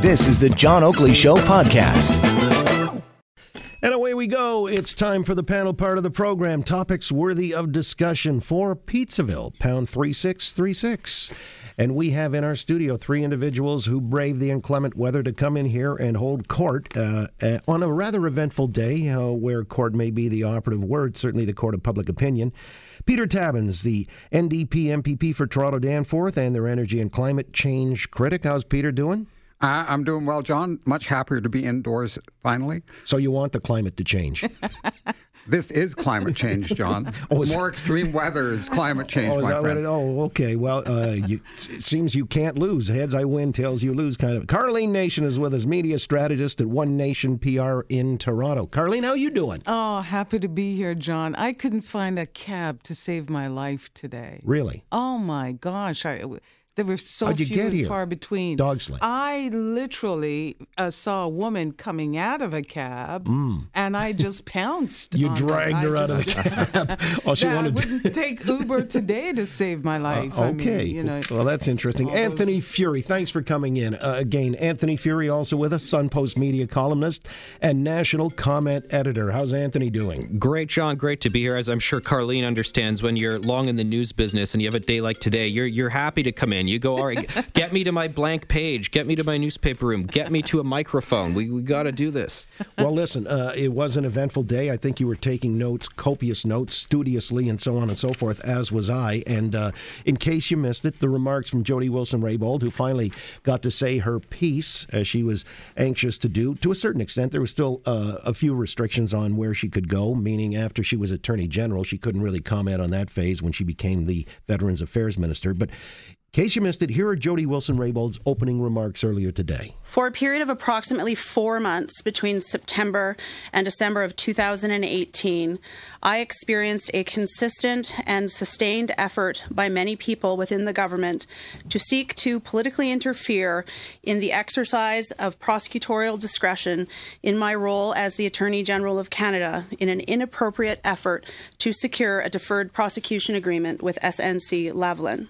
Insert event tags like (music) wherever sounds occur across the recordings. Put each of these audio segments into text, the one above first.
This is the John Oakley Show podcast. And away we go. It's time for the panel part of the program. Topics worthy of discussion for Pizzaville, pound 3636. And we have in our studio three individuals who braved the inclement weather to come in here and hold court uh, uh, on a rather eventful day uh, where court may be the operative word, certainly the court of public opinion. Peter Tabuns, the NDP MPP for Toronto Danforth and their energy and climate change critic. How's Peter doing? Uh, I'm doing well, John. Much happier to be indoors finally. So you want the climate to change? (laughs) This is climate change, John. (laughs) oh, More extreme weather is climate change, oh, is my friend. It, oh, okay. Well, uh, you, it seems you can't lose. Heads I win, tails you lose, kind of. Karlen Nation is with us, media strategist at One Nation PR in Toronto. Karlen, how are you doing? Oh, happy to be here, John. I couldn't find a cab to save my life today. Really? Oh my gosh! I there were so How'd you few get and here? far between. Dog sled. I literally uh, saw a woman coming out of a cab, and I just pounced. You on dragged her I out of the just- cab. (laughs) (laughs) oh, she that I wanted to. wouldn't take Uber today to save my life. I mean, Okay. you know. well, that's interesting. all those- Anthony Furey, thanks for coming in. Uh, again, Anthony Furey also with us, Sun Postmedia columnist and national comment editor. How's Anthony doing? Great, John. Great to be here. As I'm sure Karlen understands, when you're long in the news business and you have a day like today, you're you're happy to come in. You go, all right, get me to my blank page, get me to my newspaper room, get me to a microphone. We we got to do this. well, listen, uh, it was an eventful day. I think you were taking notes, copious notes, studiously, and so on and so forth, as was I. And uh, in case you missed it, the remarks from Jody Wilson Raybould, who finally got to say her piece, as she was anxious to do. To a certain extent, there was still uh, a few restrictions on where she could go, meaning after she was Attorney General, she couldn't really comment on that phase when she became the Veterans Affairs Minister. But in case you missed it, here are Jody Wilson Raybould's opening remarks earlier today. For a period of approximately four months between September and December of 2018, I experienced a consistent and sustained effort by many people within the government to seek to politically interfere in the exercise of prosecutorial discretion in my role as the Attorney General of Canada in an inappropriate effort to secure a deferred prosecution agreement with SNC Lavalin.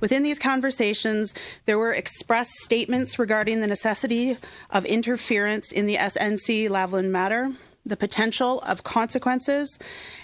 Within these conversations, there were expressed statements regarding the necessity of interference in the SNC Lavalin matter, the potential of consequences,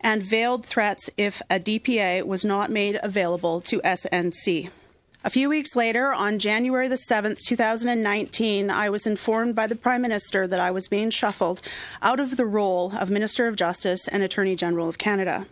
and veiled threats if a DPA was not made available to SNC. A few weeks later, on January the 7th, 2019, I was informed by the Prime Minister that I was being shuffled out of the role of Minister of Justice and Attorney General of Canada.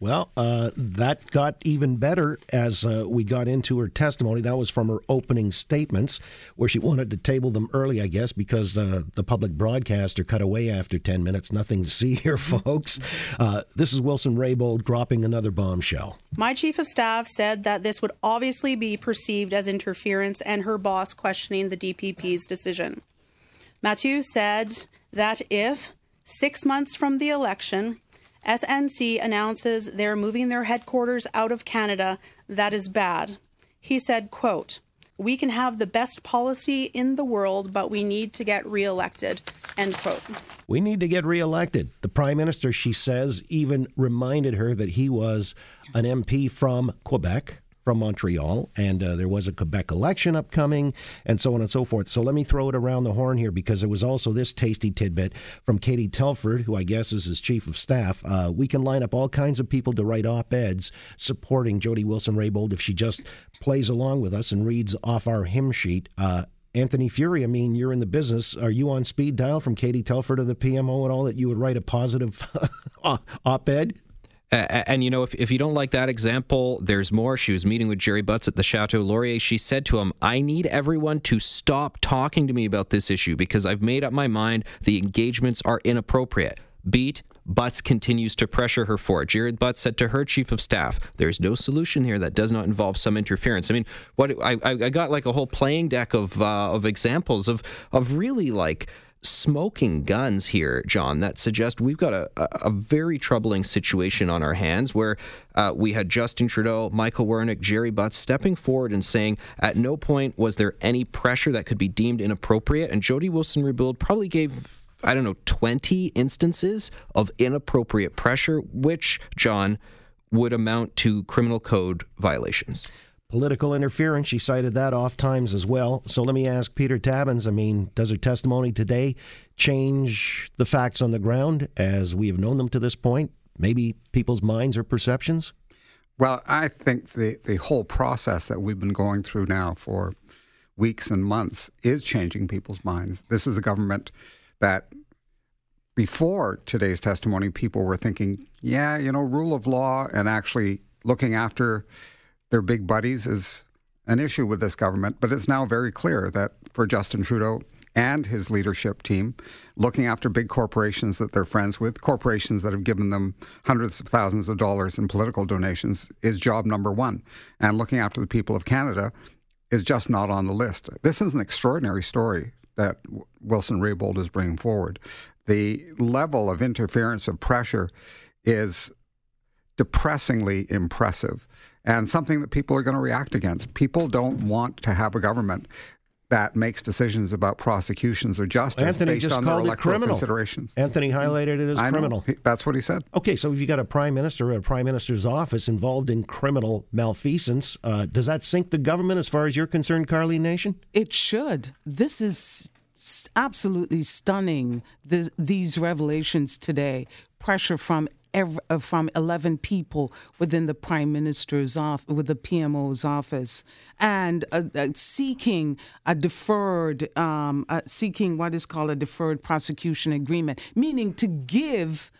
Well, uh, that got even better as uh, we got into her testimony. That was from her opening statements, where she wanted to table them early, I guess, because uh, the public broadcaster cut away after 10 minutes. Nothing to see here, (laughs) folks. Uh, this is Wilson Raybould dropping another bombshell. My chief of staff said that this would obviously be perceived as interference and her boss questioning the DPP's decision. Mathieu said that if, six months from the election, SNC announces they're moving their headquarters out of Canada, that is bad. He said, quote, we can have the best policy in the world, but we need to get reelected, end quote. We need to get reelected. The Prime Minister, she says, even reminded her that he was an MP from Quebec, from Montreal, and uh, there was a Quebec election upcoming, and so on and so forth. So let me throw it around the horn here because there was also this tasty tidbit from Katie Telford, who I guess is his chief of staff. Uh, we can line up all kinds of people to write op eds supporting Jody Wilson Raybould if she just plays along with us and reads off our hymn sheet. Uh, Anthony Furey, I mean, you're in the business. Are you on speed dial from Katie Telford of the PMO and all that you would write a positive (laughs) op ed? And you know, if, if you don't like that example, there's more. She was meeting with Gerry Butts at the Chateau Laurier. She said to him, I need everyone to stop talking to me about this issue because I've made up my mind the engagements are inappropriate. Beat, Butts continues to pressure her for it. Jared Butts said to her chief of staff, "There's no solution here that does not involve some interference." I mean, what I, I, I got like a whole playing deck of uh, of examples of of really like smoking guns here, John, that suggest we've got a, a, very troubling situation on our hands where uh, we had Justin Trudeau, Michael Wernick, Gerry Butts stepping forward and saying at no point was there any pressure that could be deemed inappropriate. And Jody Wilson Raybould probably gave, I don't know, 20 instances of inappropriate pressure, which, John, would amount to criminal code violations. Political interference. She cited that oft times as well. So let me ask Peter Tabuns. I mean, does her testimony today change the facts on the ground as we have known them to this point? Maybe people's minds or perceptions? Well, I think the, the whole process that we've been going through now for weeks and months is changing people's minds. This is a government that before today's testimony, people were thinking, yeah, you know, rule of law and actually looking after their big buddies is an issue with this government. But it's now very clear that for Justin Trudeau and his leadership team, looking after big corporations that they're friends with, corporations that have given them hundreds of thousands of dollars in political donations, is job number one. And looking after the people of Canada is just not on the list. This is an extraordinary story that Wilson Raybould is bringing forward the level of interference of pressure is depressingly impressive and something that people are going to react against. People don't want to have a government that makes decisions about prosecutions or justice Anthony based just on called their it criminal. considerations. Anthony highlighted it as I criminal. He- That's what he said. Okay, so if you got a prime minister or a prime minister's office involved in criminal malfeasance, uh, does that sink the government as far as you're concerned, Carly Nation? It should. This is absolutely stunning. The, these revelations today, pressure from ev- from eleven people within the prime minister's office, with the PMO's office, and uh, uh, seeking a deferred, um, uh, seeking what is called a deferred prosecution agreement, meaning to give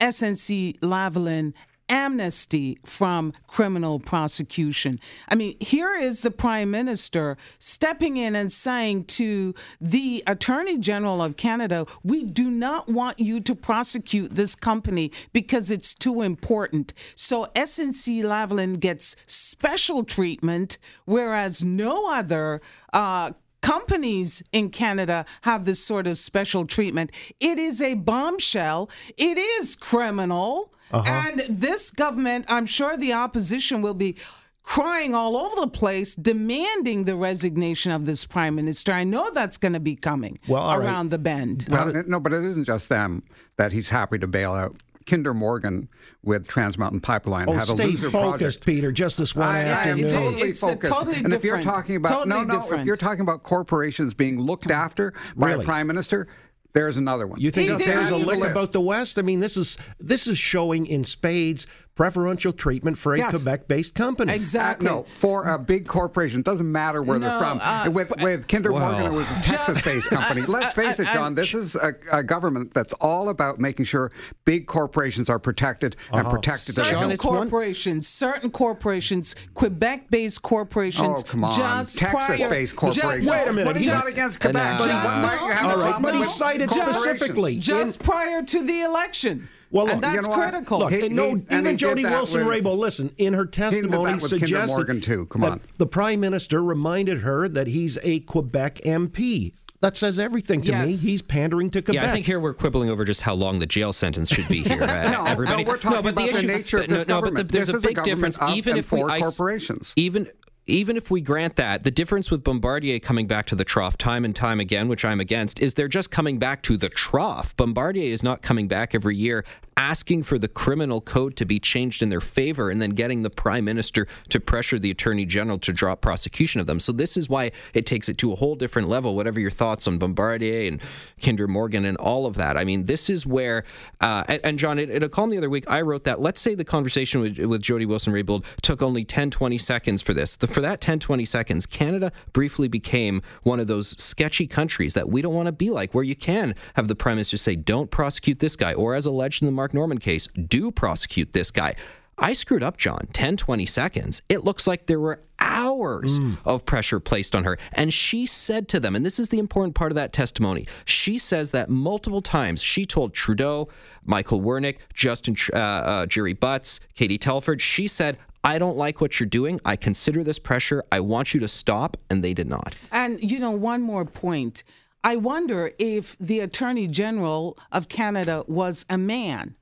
SNC Lavalin amnesty from criminal prosecution. I mean, here is the prime minister stepping in and saying to the attorney general of Canada, we do not want you to prosecute this company because it's too important. So SNC Lavalin gets special treatment, whereas no other uh, companies in Canada have this sort of special treatment. It is a bombshell. It is criminal. Uh-huh. And this government, I'm sure the opposition will be crying all over the place demanding the resignation of this prime minister. I know that's going to be coming Well, all right. around the bend. Well, uh, no, but it isn't just them that he's happy to bail out. Kinder Morgan with Trans Mountain Pipeline Oh, had a stay loser focused, project. Peter, just this one I, I am afternoon. totally It's a focused. totally and if you're talking about no, totally no, if different. you're talking about corporations being looked after by Really? a prime minister, there's another one. You think He that did there's a add the lick about the West? I mean, this is this is showing in spades preferential treatment for a Yes. Quebec-based company. Exactly. Uh, no, for a big corporation, it doesn't matter where No, they're from. uh, with with Kinder Morgan, it was a Texas-based company. (laughs) Let's face it, John. This is a, a government that's all about making sure big corporations are protected and protected Certain hilt. it's one- corporations, certain corporations, Quebec-based corporations, Oh, come on. just Texas-based prior, corporations. ju- Wait a minute, What he's he- not against Quebec, And, but uh, why might you have All a right, problem but he cited specifically. just prior to the election. Well, and look, that's you know critical. Look, He- and no, he- and he even did Jody Wilson with- Raybould, listen, in her testimony that suggested Morgan, too. Come that the prime minister reminded her that he's a Quebec MP. That says everything to me. He's pandering to Quebec. Yeah, I think here we're quibbling over just how long the jail sentence should be here. (laughs) uh, No, everybody. no, we're talking but the about the issue, nature of no, this no, but the- there's This a is a big difference. even if we for I s- corporations. even even if we grant that, the difference with Bombardier coming back to the trough time and time again, which I'm against, is they're just coming back to the trough. Bombardier is not coming back every year asking for the criminal code to be changed in their favor and then getting the prime minister to pressure the attorney general to drop prosecution of them. So this is why it takes it to a whole different level. Whatever your thoughts on Bombardier and Kinder Morgan and all of that. I mean, this is where uh, and, and John, in, a column the other week, I wrote that. Let's say the conversation with, with Jody Wilson Raybould took only 10, 20 seconds for this. The, for that 10, 20 seconds, Canada briefly became one of those sketchy countries that we don't want to be like, where you can have the prime minister say, "Don't prosecute this guy," or as alleged in the Mark Norman case, "Do prosecute this guy." I screwed up, John. 10, 20 seconds. It looks like there were hours of pressure placed on her. And she said to them, and this is the important part of that testimony, she says that multiple times she told Trudeau, Michael Wernick, Justin, uh, uh, Gerry Butts, Katie Telford, she said, I don't like what you're doing. I consider this pressure. I want you to stop. And they did not. And, you know, one more point. I wonder if the Attorney General of Canada was a man,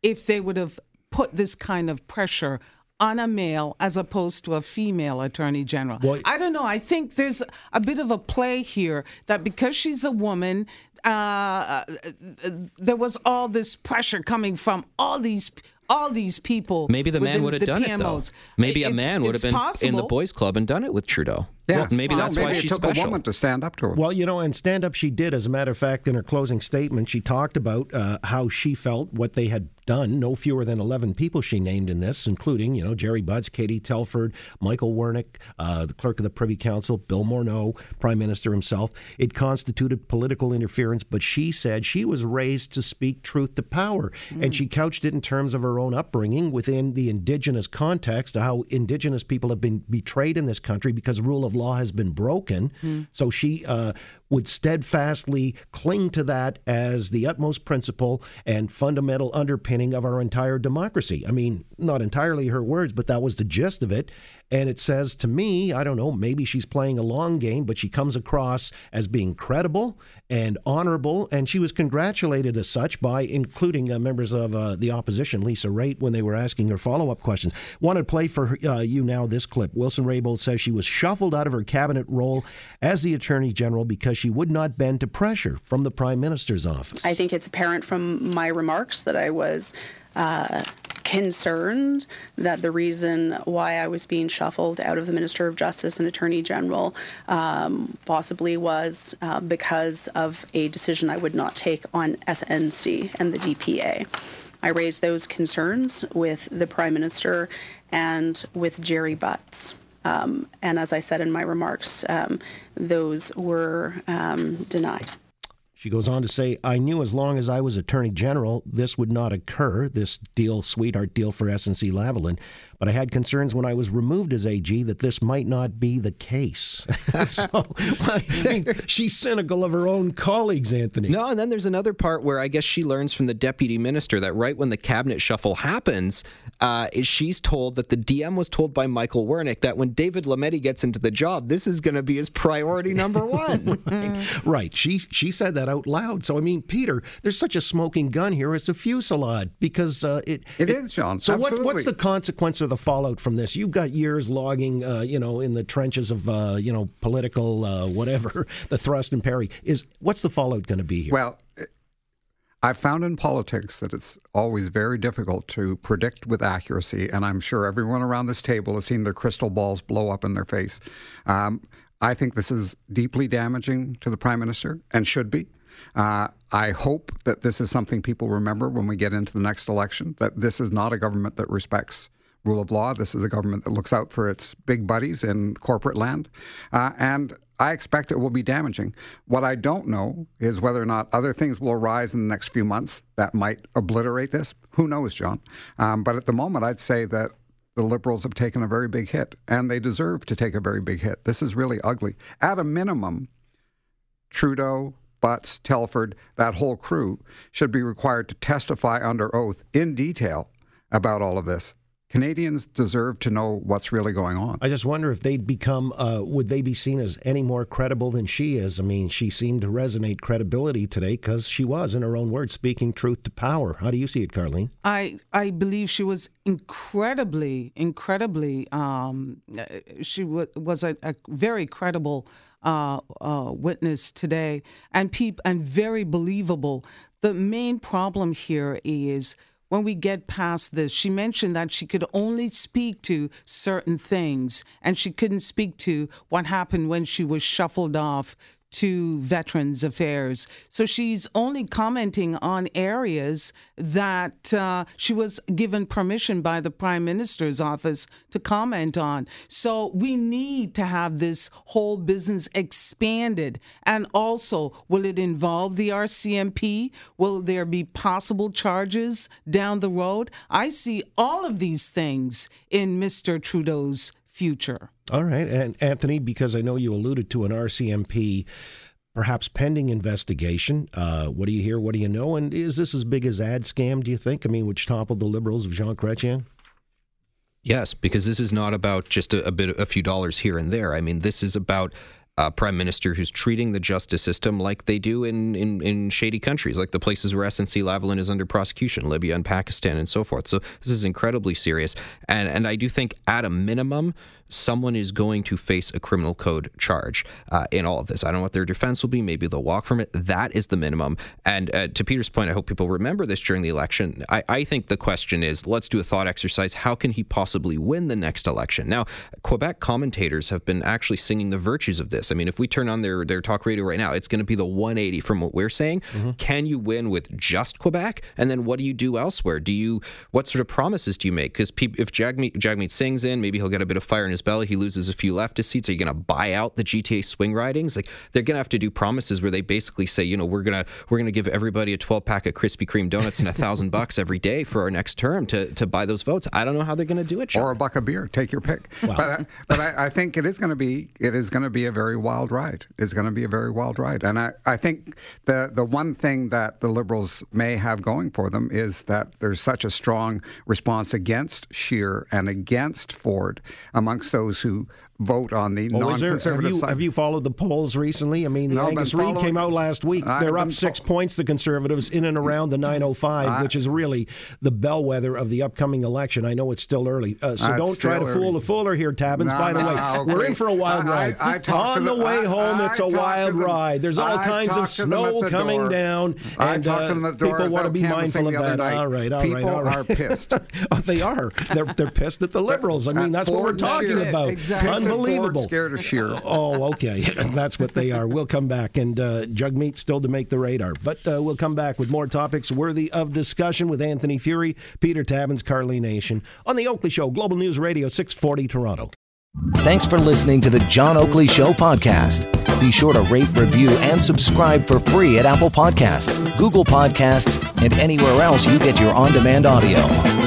if they would have put this kind of pressure on a male as opposed to a female Attorney General. Well- I don't know. I think there's a bit of a play here that because she's a woman, uh, there was all this pressure coming from all these all these people. Maybe the man would have done it though. PMOs. Maybe a It's- man would have been in the boys' club and done it with Trudeau. Yeah, Well, maybe that's maybe why it she's took special. a woman to stand up to her. Well, you know, and stand up she did. As a matter of fact, in her closing statement, she talked about uh, how she felt, what they had done. No fewer than 11 people she named in this, including, you know, Gerry Butts, Katie Telford, Michael Wernick, uh, the clerk of the Privy Council, Bill Morneau, Prime Minister himself. It constituted political interference, but she said she was raised to speak truth to power. And she couched it in terms of her own upbringing within the indigenous context, how indigenous people have been betrayed in this country because rule of law has been broken. So she uh, would steadfastly cling to that as the utmost principle and fundamental underpinning of our entire democracy. I mean, not entirely her words, but that was the gist of it. And it says to me, I don't know, maybe she's playing a long game, but she comes across as being credible and honorable. And she was congratulated as such by including uh, members of uh, the opposition, Lisa Raitt, when they were asking her follow up questions. Want to play for uh, you now this clip. Wilson Raybould says she was shuffled out of her cabinet role as the Attorney General because she would not bend to pressure from the Prime Minister's office. I think it's apparent from my remarks that I was uh, concerned that the reason why I was being shuffled out of the Minister of Justice and Attorney General um, possibly was uh, because of a decision I would not take on SNC and the DPA. I raised those concerns with the Prime Minister and with Gerry Butts. Um, and as I said in my remarks, um, those were um, denied. She goes on to say, I knew as long as I was Attorney General, this would not occur, this deal, sweetheart deal for SNC Lavalin. But I had concerns when I was removed as AG that this might not be the case. (laughs) (laughs) so, I mean, she's cynical of her own colleagues, Anthony. No, and then there's another part where I guess she learns from the deputy minister that right when the cabinet shuffle happens, uh, she's told that the DM was told by Michael Wernick that when David Lametti gets into the job, this is going to be his priority number one. (laughs) Right. She she said that out loud. So I mean, Peter, there's such a smoking gun here. It's a fusillade because uh, it It is, John. So what, what's the consequence or the fallout from this? You've got years logging, uh, you know, in the trenches of uh, you know political uh, whatever (laughs) the thrust and parry. Is what's the fallout going to be here? Well, I've found in politics that it's always very difficult to predict with accuracy, and I'm sure everyone around this table has seen their crystal balls blow up in their face. Um, I think this is deeply damaging to the Prime Minister and should be. Uh, I hope that this is something people remember when we get into the next election, that this is not a government that respects rule of law. This is a government that looks out for its big buddies in corporate land. Uh, and I expect it will be damaging. What I don't know is whether or not other things will arise in the next few months that might obliterate this. Who knows, John? Um, but at the moment, I'd say that the Liberals have taken a very big hit, and they deserve to take a very big hit. This is really ugly. At a minimum, Trudeau, Butts, Telford, that whole crew should be required to testify under oath in detail about all of this. Canadians deserve to know what's really going on. I just wonder if they'd become, uh, would they be seen as any more credible than she is? I mean, she seemed to resonate credibility today because she was, in her own words, speaking truth to power. How do you see it, Karlen? I I believe she was incredibly, incredibly. Um, uh, she w- was a, a very credible uh, uh, witness today, and peop- and very believable. The main problem here is when we get past this. She mentioned that she could only speak to certain things, and she couldn't speak to what happened when she was shuffled off to Veterans Affairs. So she's only commenting on areas that uh, she was given permission by the Prime Minister's office to comment on. So we need to have this whole business expanded. And also, will it involve the RCMP? Will there be possible charges down the road? I see all of these things in Mr. Trudeau's future. All right. And Anthony, because I know you alluded to an RCMP perhaps pending investigation, uh, what do you hear? What do you know? And is this as big as Adscam, do you think? I mean, which toppled the liberals of Jean Chrétien? Yes, because this is not about just a, a bit, a few dollars here and there. I mean, this is about a prime minister who's treating the justice system like they do in, in, in shady countries, like the places where SNC Lavalin is under prosecution, Libya and Pakistan and so forth. So this is incredibly serious. And, and I do think, at a minimum, someone is going to face a criminal code charge uh, in all of this. I don't know what their defense will be. Maybe they'll walk from it. That is the minimum. And uh, to Peter's point, I hope people remember this during the election. I, I, think the question is let's do a thought exercise. How can he possibly win the next election? Now, Quebec commentators have been actually singing the virtues of this. I mean, if we turn on their, their talk radio right now, it's going to be the 180 from what we're saying. Mm-hmm. Can you win with just Quebec? And then what do you do elsewhere? Do you, what sort of promises do you make? Because pe- if Jagmeet, Jagmeet Singh's in, maybe he'll get a bit of fire in his belly. He loses a few leftist seats. Are you going to buy out the GTA swing ridings? Like they're going to have to do promises where they basically say, you know, we're gonna we're gonna give everybody a 12 pack of Krispy Kreme donuts and a thousand (laughs) bucks every day for our next term to to buy those votes. I don't know how they're going to do it. John. Or a buck of beer. Take your pick. Wow. But I, but I, I think it is going to be it is going to be a very wild ride. It's going to be a very wild ride. And I, I think the the one thing that the Liberals may have going for them is that there's such a strong response against Scheer and against Ford amongst those who vote on the well, non-conservative have you, side. Have you followed the polls recently? I mean, the no, Angus Reid came out last week. I They're up six fo- points, the Conservatives, in and around the 905, I, which is really the bellwether of the upcoming election. I know it's still early, uh, so don't try to early. fool the fooler here, Tabuns. No, By the no, way, okay. we're in for a wild ride. I, on the, the, way home, it's a wild ride. There's all kinds of snow coming door. down, and uh, people want to be mindful of that. All right, all right, people all right. are pissed. (laughs) oh, they are. They're they're pissed at the Liberals. I mean, that's what we're talking about. Unbelievable. Scared of Scheer. (laughs) Oh, okay. (laughs) That's what they are. We'll come back. And uh, Jagmeet still to make the radar. But uh, we'll come back with more topics worthy of discussion with Anthony Furey, Peter Tabuns, Karlen Nation on The Oakley Show, Global News Radio, 640 Toronto. Thanks for listening to the John Oakley Show podcast. Be sure to rate, review, and subscribe for free at Apple Podcasts, Google Podcasts, and anywhere else you get your on demand audio.